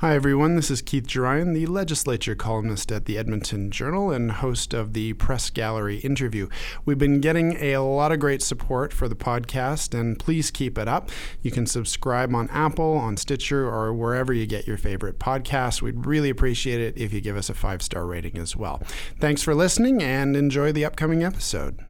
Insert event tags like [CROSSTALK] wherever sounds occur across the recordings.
Hi, everyone. This is Keith Gerein, the legislature columnist at the Edmonton Journal and host of the Press Gallery interview. We've been getting a lot of great support for the podcast, and please keep it up. You can subscribe on Apple, on Stitcher, or wherever you get your favorite podcast. We'd really appreciate it if you give us a five star rating as well. Thanks for listening and enjoy the upcoming episode.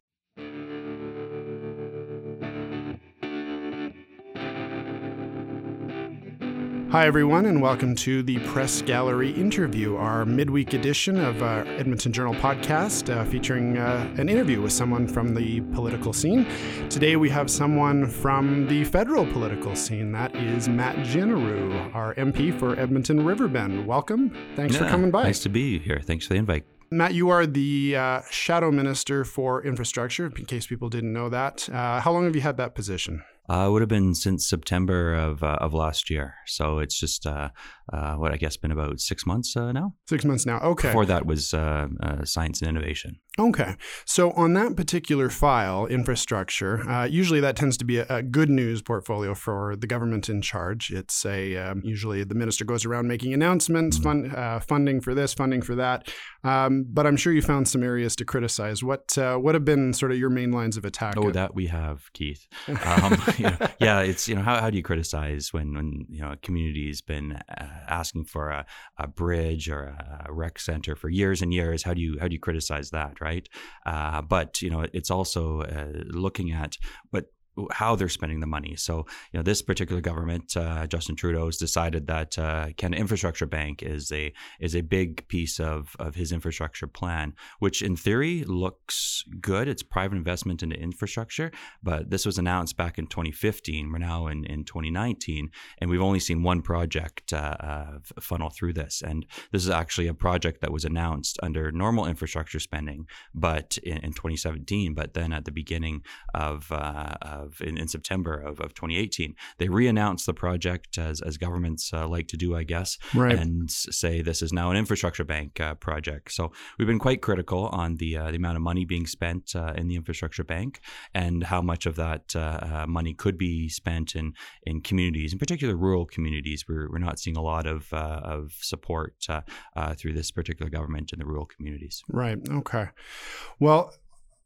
Hi, everyone, and welcome to the Press Gallery interview, our midweek edition of our Edmonton Journal podcast uh, featuring uh, an interview with someone from the political scene. Today, we have someone from the federal political scene. That is Matt Jeneroux, our MP for Edmonton Riverbend. Welcome. Thanks yeah, for coming by. Nice to be here. Thanks for the invite. Matt, you are the uh, Shadow Minister for Infrastructure, in case people didn't know that. Uh, how long have you had that position? Uh, it would have been since September of uh, of last year. So it's just uh, uh what I guess been about six months uh, now. Six months now. Okay. Before that was uh, science and innovation. Okay. So on that particular file, infrastructure, usually that tends to be a, a, good news portfolio for the government in charge. It's a um, usually the minister goes around making announcements, mm-hmm. fund, funding for this, funding for that. Um, but I'm sure you found some areas to criticize. What what have been sort of your main lines of attack? Oh, that we have, Keith. [LAUGHS] Um, [LAUGHS] you know, yeah, it's you know how, how do you criticize when when you know a community's been uh, asking for a, a bridge or a, a, rec center for years and years? How do you how do you criticize that, right? Uh, but you know it's also uh, looking at what how they're spending the money. So, you know, this particular government, uh, Justin Trudeau, has decided that uh, Canada Infrastructure Bank is a is a big piece of of his infrastructure plan, which in theory looks good. It's private investment into infrastructure, but this was announced back in 2015. We're now in in 2019, and we've only seen one project uh, uh, funnel through this. And this is actually a project that was announced under normal infrastructure spending, but in, in 2017. But then at the beginning of, uh, of of in, in September of, of 2018. They re-announced the project as, as governments uh, like to do, I guess, right. and say this is now an infrastructure bank uh, project. So we've been quite critical on the uh, the amount of money being spent uh, in the infrastructure bank and how much of that uh, money could be spent in in communities, in particular rural communities. We're, we're not seeing a lot of of support through this particular government in the rural communities. Right. Okay. Well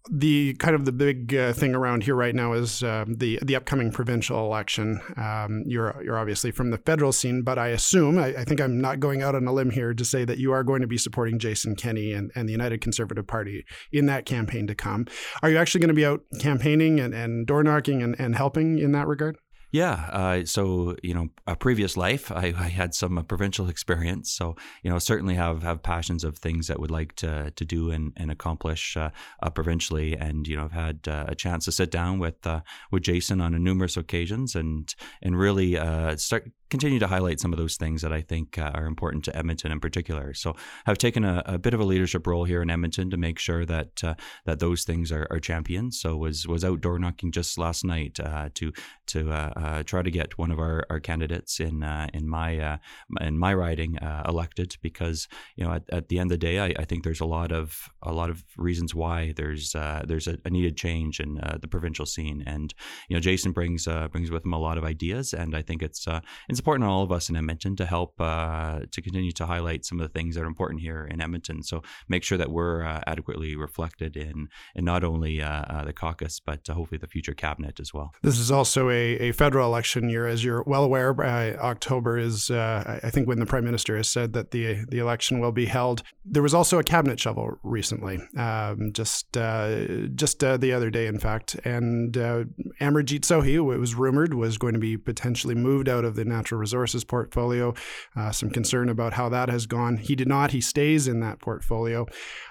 the kind of the big uh, thing around here right now is uh, the the upcoming provincial election. Um, you're you're obviously from the federal scene, but I assume I, I, think I'm not going out on a limb here to say that you are going to be supporting Jason Kenney and, and the United Conservative Party in that campaign to come. Are you actually going to be out campaigning and, and door knocking and, and helping in that regard? Yeah. Uh, so you know, a previous life, I, I had some uh, provincial experience. So you know, certainly have have passions of things that would like to to do and, and accomplish uh, uh provincially. And you know, I've had uh, a chance to sit down with uh, with Jason on numerous occasions and and really start continue to highlight some of those things that I think uh, are important to Edmonton in particular. So I've taken a, a, bit of a leadership role here in Edmonton to make sure that uh, that those things are, are, championed. So was was out door knocking just last night uh, to to uh, uh, try to get one of our, our candidates in uh, in my in my riding elected because you know at, at, the end of the day I, I, think there's a lot of a lot of reasons why there's there's a, a, needed change in the provincial scene and you know Jason brings brings with him a lot of ideas and I think it's it's important on all of us in Edmonton to help uh, to continue to highlight some of the things that are important here in Edmonton. So make sure that we're uh, adequately reflected in in not only uh, uh the caucus but uh, hopefully the future cabinet as well. This is also a, a federal election year, as you're well aware. Uh, October is, I think, when the prime minister has said that the the election will be held. There was also a cabinet shovel recently, um, just just the other day, in fact, and Amarjeet Sohi, it was rumored, was going to be potentially moved out of the natural natural resources portfolio. Uh, some concern about how that has gone. He did not. He stays in that portfolio.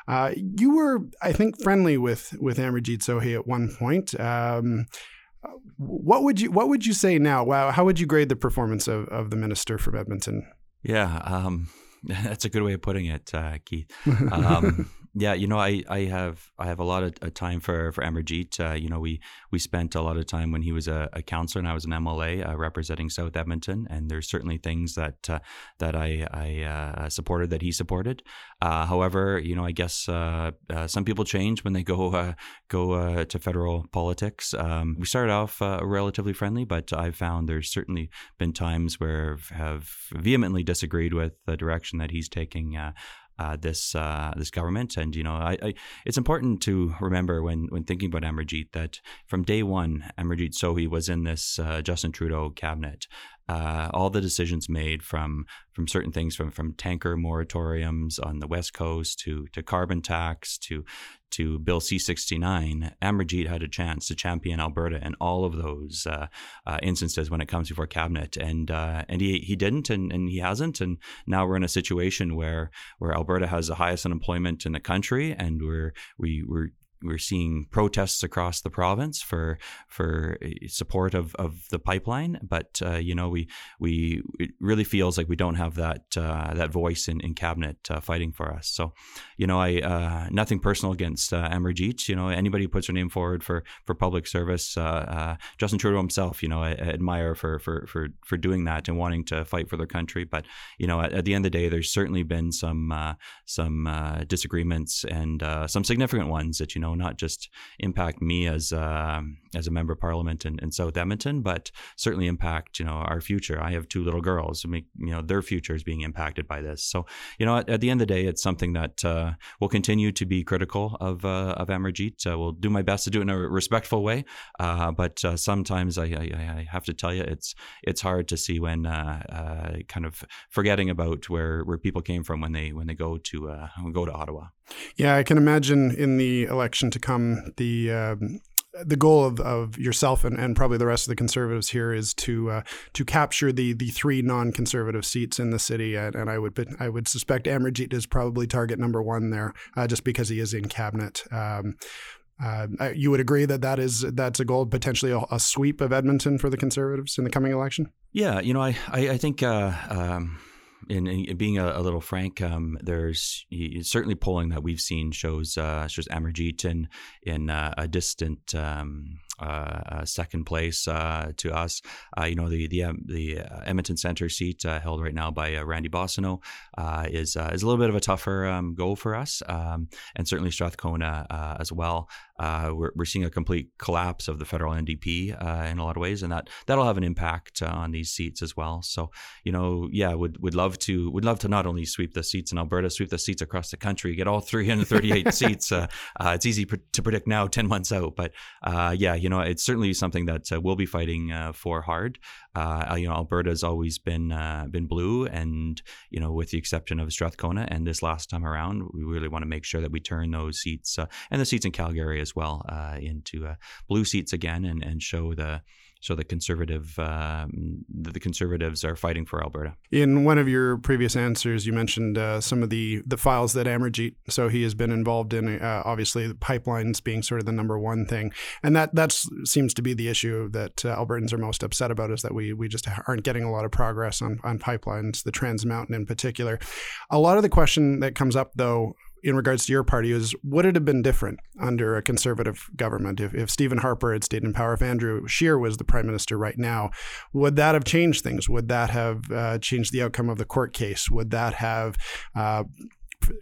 Uh, you were, I think, friendly with with Amarjeet Sohi at one point. Um, what would you What would you say now? Wow, how would you grade the performance of, of the minister from Edmonton? Yeah, um, [LAUGHS] that's a good way of putting it, uh, Keith. [LAUGHS] Um, Yeah, you know, I, I have I have a lot of time for for Amarjeet. Uh, you know, we we spent a lot of time when he was a, a counselor and I was an MLA uh, representing South Edmonton, and there's certainly things that uh, that I I uh, supported that he supported. Uh, however, you know, I guess uh, some people change when they go go to federal politics. Um, we started off relatively friendly, but I've found there's certainly been times where I have vehemently disagreed with the direction that he's taking uh, this uh, this government. And you know, I, I, it's important to remember when when thinking about Amarjeet that from day one, Amarjeet Sohi was in this uh, Justin Trudeau cabinet. Uh, all the decisions made from from certain things from from tanker moratoriums on the west coast to to carbon tax to to Bill C sixty nine, Amarjeet had a chance to champion Alberta in all of those uh, uh, instances when it comes before cabinet, and uh, and he he didn't, and, and he hasn't, and now we're in a situation where where Alberta has the highest unemployment in the country, and we're we we're we're seeing protests across the province for for uh, support of, of the pipeline, but uh, you know we we it really feels like we don't have that uh, that voice in, in cabinet uh, fighting for us. So, you know, I uh, nothing personal against uh, Amarjeet. You know, anybody who puts their name forward for for public service, uh, Justin Trudeau himself, you know, I, I, admire for for for for doing that and wanting to fight for their country. But you know, at, at the end of the day, there's certainly been some some disagreements and some significant ones that you know know, not just impact me as uh, as a member of parliament in, in, South Edmonton, but certainly impact you know our future. I have two little girls, make you know their future is being impacted by this. So you know, at, at the end of the day, it's something that uh, will continue to be critical of uh, of Amarjeet. Uh, we'll do my best to do it in a respectful way, uh, but uh, sometimes I, I, I, have to tell you, it's it's hard to see when kind of forgetting about where where people came from when they when they go to go to Ottawa. Yeah, I can imagine in the election to come, the um, the goal of, of yourself and, and probably the rest of the conservatives here is to uh, to capture the the three non-conservative seats in the city, and, and I would I would suspect Amarjeet is probably target number one there, uh, just because he is in cabinet. Um, uh, you would agree that that is that's a goal, potentially a, a, sweep of Edmonton for the Conservatives in the coming election. Yeah, you know, I I, I think. Uh, um in, in being a, a, little frank, um, there's certainly polling that we've seen shows uh, shows Amarjeet in in uh, a distant um, uh, second place uh, to us. Uh, you know, the the um, the Edmonton Centre seat held right now by Randy Boissonnault is is a little bit of a tougher um, goal for us, um, and certainly Strathcona as well. we're, we're seeing a complete collapse of the federal NDP in a lot of ways, and that that'll have an impact on these seats as well. So, you know, yeah, would would love to would love to not only sweep the seats in Alberta, sweep the seats across the country, get all 338 [LAUGHS] seats. Uh, uh, it's easy pr- to predict now, 10 months out, but uh, yeah, you know, it's certainly something that uh, we'll be fighting uh, for hard. Uh, you know, Alberta's always been uh, been blue, and you know, with the exception of Strathcona, and this last time around, we really want to make sure that we turn those seats uh, and the seats in Calgary as well into blue seats again, and and show the so the conservative um, the conservatives are fighting for Alberta. In one of your previous answers, you mentioned uh, some of the the files that Amarjeet Sohi has been involved in. Uh, obviously, the pipelines being sort of the number one thing, and that that seems to be the issue that uh, Albertans are most upset about is that we we just aren't getting a lot of progress on on pipelines, the Trans Mountain in particular. A lot of the question that comes up though in regards to your party is would it have been different under a conservative government if, if Stephen Harper had stayed in power, if Andrew Scheer was the prime minister right now? Would that have changed things? Would that have uh, changed the outcome of the court case? Would that have uh,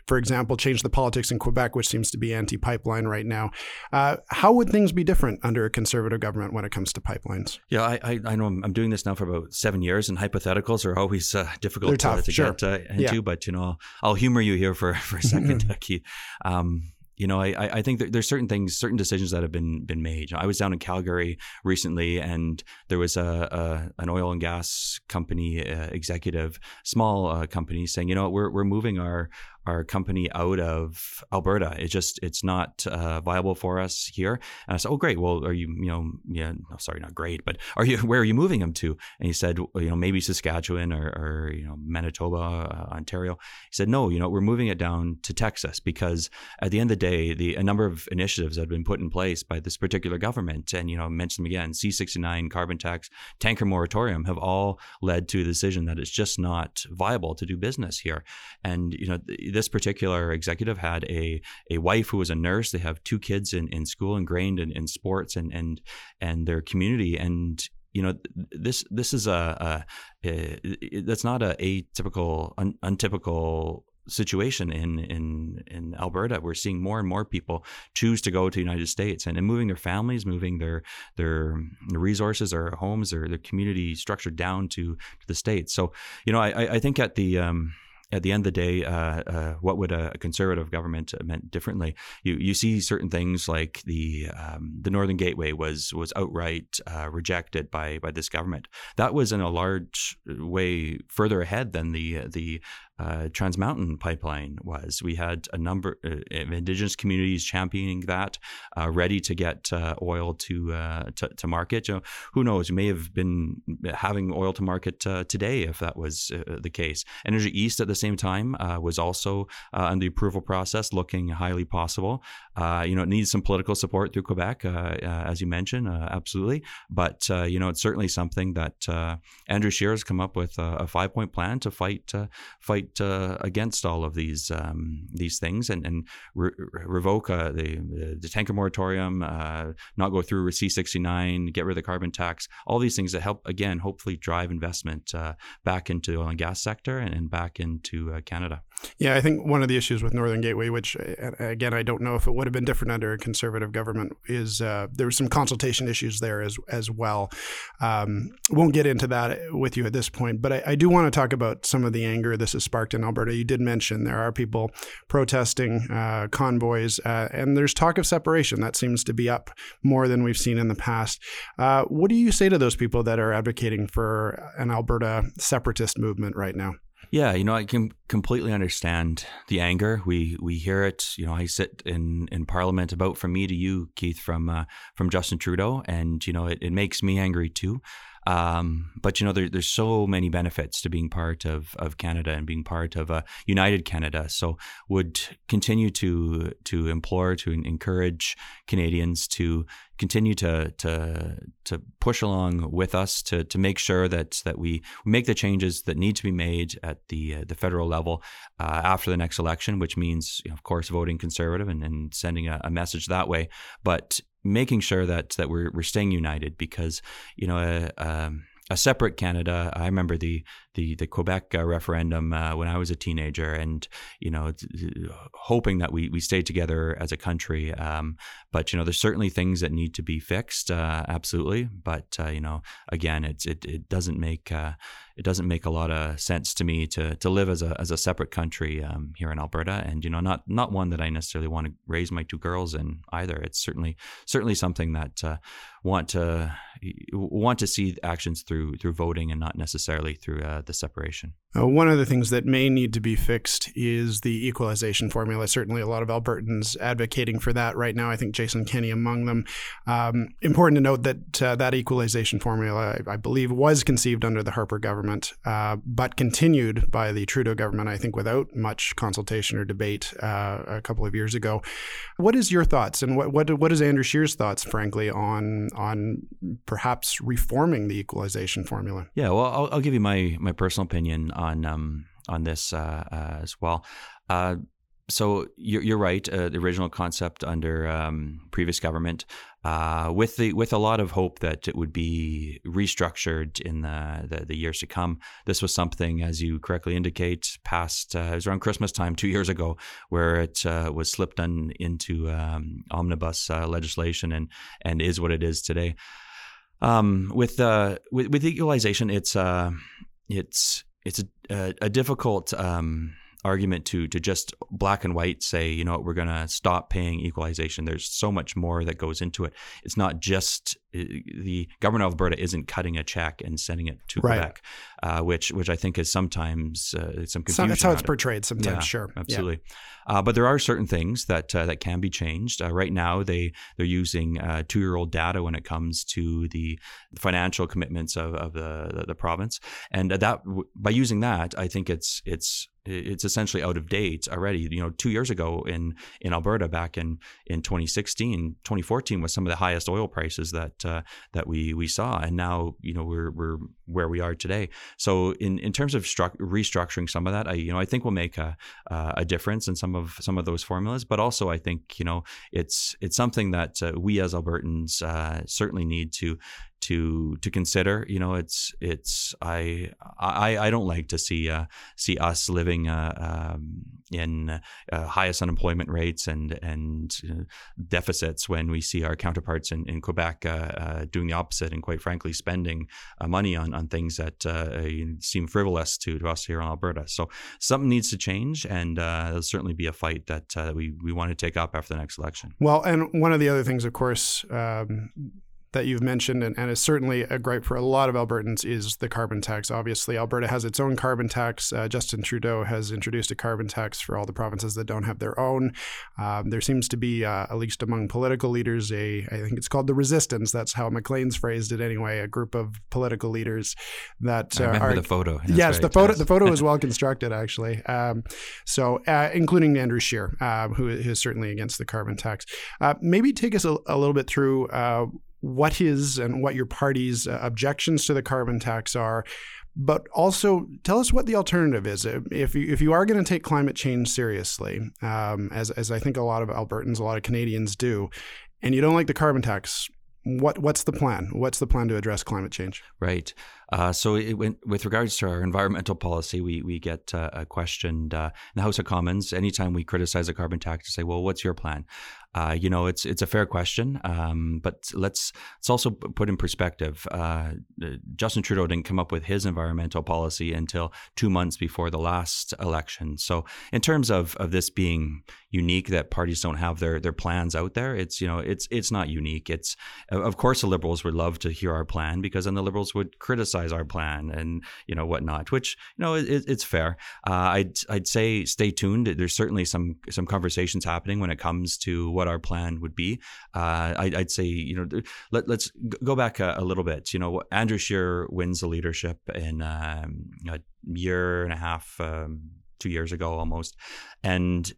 for example, change the politics in Quebec, which seems to be anti-pipeline right now. Uh, how would things be different under a conservative government when it comes to pipelines? Yeah, I, I, I know I'm, I'm, doing this now for about seven years, and hypotheticals are always uh, difficult to, to sure. get uh, into. Yeah. But you know, I'll, I'll, humor you here for for a [LAUGHS] second, Keith. Um, you know, I, I think there's certain things, certain decisions that have been been made. I was down in Calgary recently, and there was a, a an oil and gas company uh, executive, small uh, company, saying, you know, we're we're moving our our company out of Alberta. It's just it's not uh, viable for us here. And I said, oh great. Well, are you you know yeah no, sorry not great, but are you [LAUGHS] where are you moving them to? And he said you know maybe Saskatchewan or, or you know Manitoba, uh, Ontario. He said no, you know we're moving it down to Texas because at the end of the day, the a number of initiatives that have been put in place by this particular government, and you know mention them again, C69, carbon tax, tanker moratorium, have all led to the decision that it's just not viable to do business here. And you know. The, this particular executive had a a wife who was a nurse. They have two kids in, in school, ingrained in, in sports and and and their community, and you know this this is a, a, a that's not a atypical un, untypical situation in in in Alberta. We're seeing more and more people choose to go to the United States and, and moving their families, moving their their resources, their homes, or their community structure down to, to the states. So you know, I I think at the um, at the end of the day, uh, uh, what would a, conservative government meant differently? You you see certain things like the um, the Northern Gateway was was outright uh, rejected by by this government. That was in a large way further ahead than the the uh, Trans Mountain pipeline was. We had a number uh, of indigenous communities championing that, uh, ready to get uh, oil to, uh, to, to market. You know, who knows? You may have been having oil to market uh, today if that was the case. Energy East at the same time was also on the approval process, looking highly possible. you know, it needs some political support through Quebec, as you mentioned, absolutely. But you know, it's certainly something that Andrew Scheer has come up with a, a five-point plan to fight fight fight uh, against all of these um, these things and and re- revoke uh, the the tanker moratorium, uh, not go through with C69, get rid of the carbon tax, all these things that help again hopefully drive investment uh, back into the oil and gas sector and, and back into uh, Canada. Yeah, I think one of the issues with Northern Gateway, which again I don't know if it would have been different under a conservative government, is uh, there were some consultation issues there as as well. Um, won't get into that with you at this point, but I, I do want to talk about some of the anger this has sparked in Alberta. You did mention there are people protesting uh, convoys, uh, and there's talk of separation that seems to be up more than we've seen in the past. Uh, what do you say to those people that are advocating for an Alberta separatist movement right now? Yeah, you know, I can completely understand the anger. We we hear it. You know, I sit in, in Parliament about from me to you, Keith, from uh, from Justin Trudeau, and you know, it, it makes me angry too. Um, but you know, there, there's so many benefits to being part of, of Canada and being part of a united Canada. So would continue to to implore to encourage Canadians to continue to to to push along with us to to make sure that that we make the changes that need to be made at the uh, the federal level uh, after the next election, which means, you know, of course, voting conservative and, and sending a, a message that way. But making sure that that we're we're staying united because you know a, um, a separate Canada. I remember the the the Quebec uh, referendum uh, when I was a teenager, and you know, hoping that we we stay together as a country. Um, but you know, there's certainly things that need to be fixed, uh, absolutely. But uh, you know, again, it's it it doesn't make uh, it doesn't make a lot of sense to me to to live as a as a separate country um, here in Alberta, and you know, not not one that I necessarily want to raise my two girls in either. It's certainly certainly something that uh, want to want to see actions through through voting and not necessarily through the separation. Uh, one of the things that may need to be fixed is the equalization formula. Certainly, a lot of Albertans advocating for that right now. I think Jason Kenney among them. Um, important to note that uh, that equalization formula, I, I, believe, was conceived under the Harper government, uh, but continued by the Trudeau government. I think without much consultation or debate uh, a couple of years ago. What is your thoughts, and what what what is Andrew Scheer's thoughts, frankly, on on perhaps reforming the equalization formula? Yeah, well, I'll, I'll give you my my personal opinion on um, on this uh, uh, as well. Uh, so you're, you're right. Uh, the original concept under um, previous government, uh, with the with a lot of hope that it would be restructured in the, the, the years to come. This was something, as you correctly indicate, past uh, it was around Christmas time two [LAUGHS] years ago, where it was slipped on into um, omnibus legislation and and is what it is today. Um, with, with with equalization, it's it's it's a, a, difficult um, argument to to just black and white say, you know what, we're going to stop paying equalization. There's so much more that goes into it. It's not just the government of Alberta isn't cutting a check and sending it to right. Quebec, uh, which which I think is sometimes uh, some confusion. That's how it's portrayed sometimes. Yeah, sure, absolutely. Yeah. Uh, but there are certain things that uh, that can be changed. Uh, right now, they they're using uh, two year old data when it comes to the financial commitments of, of the, the, the province, and that by using that, I think it's it's it's essentially out of date already. You know, two years ago in in Alberta, back in in 2016, 2014 was some of the highest oil prices that uh, that we we saw, and now you know we're we're where we are today. So in in terms of stru- restructuring some of that, I you know I think will make a a difference in some of some of those formulas, but also I think you know it's it's something that uh, we as Albertans uh, certainly need to to to consider. You know, it's it's I I, I don't like to see uh, see us living uh, um, in uh, highest unemployment rates and and uh, deficits when we see our counterparts in, in Quebec uh, uh, doing the opposite and quite frankly spending money on on things that seem frivolous to, to us here in Alberta. So something needs to change, and there'll certainly be a fight that that we we want to take up after the next election. Well, and one of the other things, of course. Um, that you've mentioned, and, and is certainly a gripe for a lot of Albertans, is the carbon tax. Obviously, Alberta has its own carbon tax. Uh, Justin Trudeau has introduced a carbon tax for all the provinces that don't have their own. Um, there seems to be, uh, at least among political leaders, a I think it's called the resistance. That's how Maclean's phrased it anyway. A group of political leaders that uh, I remember are the photo. That's yes, the photo. The photo is [LAUGHS] well constructed, actually. Um, so, uh, including Andrew Scheer, uh, who is certainly against the carbon tax. Uh, maybe take us a, a little bit through uh, what his and what your party's uh, objections to the carbon tax are. But also tell us what the alternative is. If you, if you are going to take climate change seriously, um, as, as I think a lot of Albertans, a lot of Canadians do, and you don't like the carbon tax, what what's the plan? What's the plan to address climate change? Right. Uh, so, it, with regards to our environmental policy, we we get uh, a question uh, in the House of Commons anytime we criticize a carbon tax to say, "Well, what's your plan?" Uh, you know, it's it's a fair question, um, but let's let's also put in perspective. Uh, Justin Trudeau didn't come up with his environmental policy until two months before the last election. So, in terms of, of this being unique, that parties don't have their their plans out there, it's you know, it's it's not unique. It's of course the Liberals would love to hear our plan because then the Liberals would criticize our plan and you know whatnot, which you know it, it's fair. Uh, I'd I'd say stay tuned. There's certainly some some conversations happening when it comes to what our plan would be. Uh, I, would say, you know, let, us go back a, a, little bit. You know, Andrew Scheer wins the leadership in um, a year and a half, um, two years ago almost, and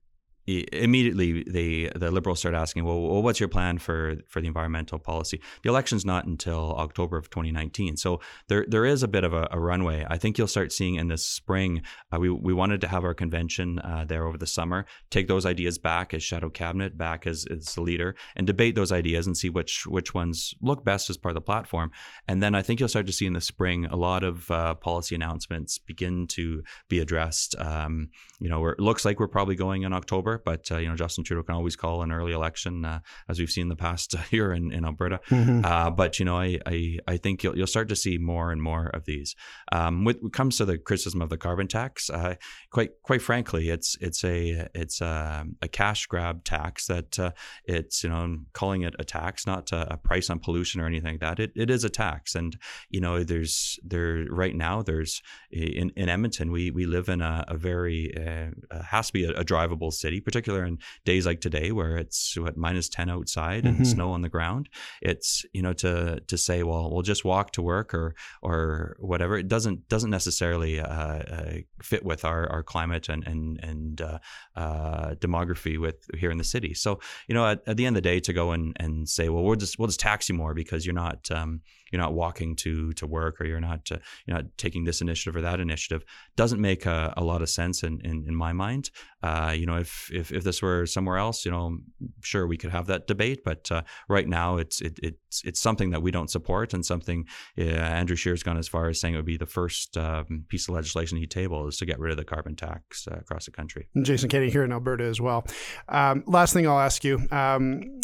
immediately the the liberals start asking, well, well, what's your plan for for the environmental policy? The election's not until October of 2019, so there there is a bit of a, a runway. I think you'll start seeing in this spring. Uh, we we wanted to have our convention uh, there over the summer, take those ideas back as shadow cabinet, back as as the leader, and debate those ideas and see which which ones look best as part of the platform. And then I think you'll start to see in the spring a lot of uh, policy announcements begin to be addressed. Um, you know, where it looks like we're probably going in October but uh, you know, Justin Trudeau can always call an early election, uh, as we've seen in the past [LAUGHS] here in, in Alberta. Mm-hmm. Uh, but you know, I, I, I think you'll, you'll start to see more and more of these. Um, when it comes to the criticism of the carbon tax, uh, quite quite frankly, it's it's a it's a, a cash grab tax that uh, it's you know calling it a tax, not a, a, price on pollution or anything like that. It, it is a tax, and you know, there's there right now there's in, in Edmonton we we live in a, a very uh, has to be a, a drivable city particular in days like today where it's what minus 10 outside and mm-hmm. snow on the ground it's you know to to say well we'll just walk to work or or whatever. It doesn't doesn't necessarily uh, uh, fit with our, our climate and and and uh, uh, demography with here in the city. So you know at, at, the end of the day to go and and say well we'll just we'll just tax you more because you're not um, you're not walking to to work or you're not uh, you're not taking this initiative or that initiative doesn't make a, a lot of sense in in, in my mind uh, you know if if, if this were somewhere else, you know, sure we could have that debate. But uh, right now, it's it, it's it's something that we don't support, and something uh, Andrew Scheer's gone as far as saying it would be the first um, piece of legislation he table is to get rid of the carbon tax uh, across the country. Jason Kenney here in Alberta as well. Um, last thing I'll ask you. Um,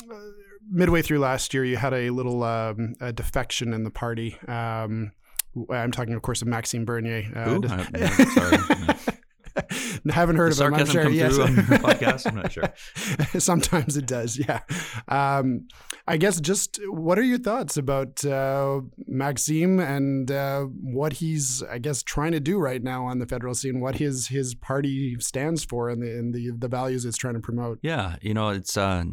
midway through last year, you had a little um, a defection in the party. Um, I'm talking, of course, of Maxime Bernier. Uh, uh, sorry. [LAUGHS] [LAUGHS] haven't heard the of him. I'm sure. Yes. through on your [LAUGHS] podcast. I'm not sure. [LAUGHS] Sometimes it does. Yeah. Um, I guess just what are your thoughts about uh, Maxime and uh, what he's, I guess, trying to do right now on the federal scene? What his his party stands for and the and the the values it's trying to promote? Yeah, you know, it's. Uh,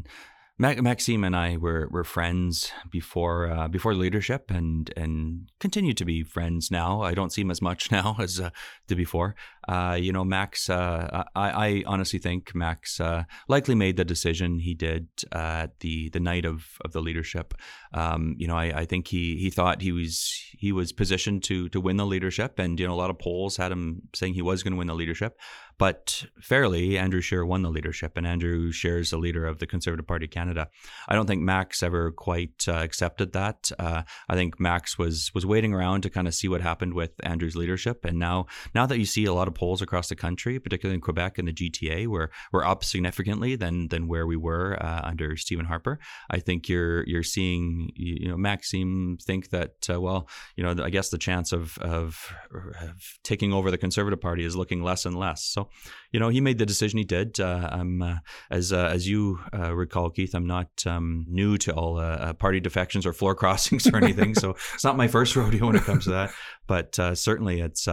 Maxime and I were, were friends before uh, before leadership, and and continue to be friends now. I don't see him as much [LAUGHS] now as uh, did before, uh, you know, Max, uh, I, I, honestly think Max uh, likely made the decision he did at the the night of, of the leadership. Um, you know, I, I think he he thought he was he was positioned to to win the leadership, and you know, a lot of polls had him saying he was going to win the leadership. But fairly, Andrew Scheer won the leadership, and Andrew Scheer is the leader of the Conservative Party Canada. I don't think Max ever quite uh, accepted that. Uh, I think Max was was waiting around to kind of see what happened with Andrew's leadership, and now now that you see a lot of polls across the country, particularly in Quebec and the GTA, where we're up significantly than than where we were uh, under Stephen Harper, I think you're you're seeing you know Maxime think that uh, well you know I guess the chance of, of of taking over the Conservative Party is looking less and less. So you know, he made the decision he did. Uh, I'm, uh, as uh, as you uh, recall, Keith, I'm not um, new to all uh, party defections or floor [LAUGHS] crossings or anything, so [LAUGHS] it's not my first rodeo when it comes to that. But certainly, it's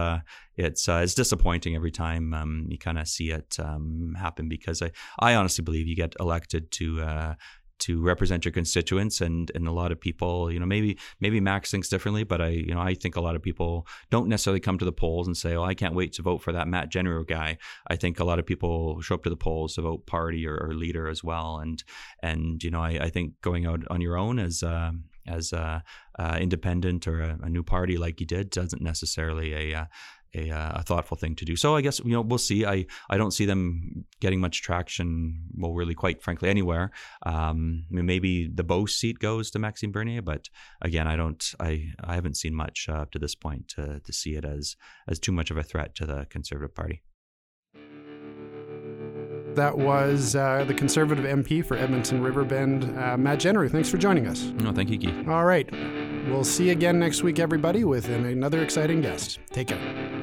it's it's disappointing every time um, you kind of see it um, happen because I I honestly believe you get elected to to represent your constituents and and a lot of people you know maybe maybe Max thinks differently but I you know I think a lot of people don't necessarily come to the polls and say oh I can't wait to vote for that Matt Jeneroux guy. I think a lot of people show up to the polls to vote party or, or leader as well. And and you know I, I think going out on your own as uh, as a, uh, independent or a, a, new party like you did doesn't necessarily a, uh, a, uh, a, thoughtful thing to do. So I guess you know we'll see. I I don't see them getting much traction. Well, really, quite frankly, anywhere. Um, maybe the Beauce seat goes to Maxime Bernier, but again, I don't. I I haven't seen much uh, up to this point to to see it as as too much of a threat to the Conservative Party. That was uh, the Conservative MP for Edmonton Riverbend, uh, Matt Jeneroux. Thanks for joining us. No, thank you, Keith. All right. We'll see you again next week, everybody, with another exciting guest. Take care.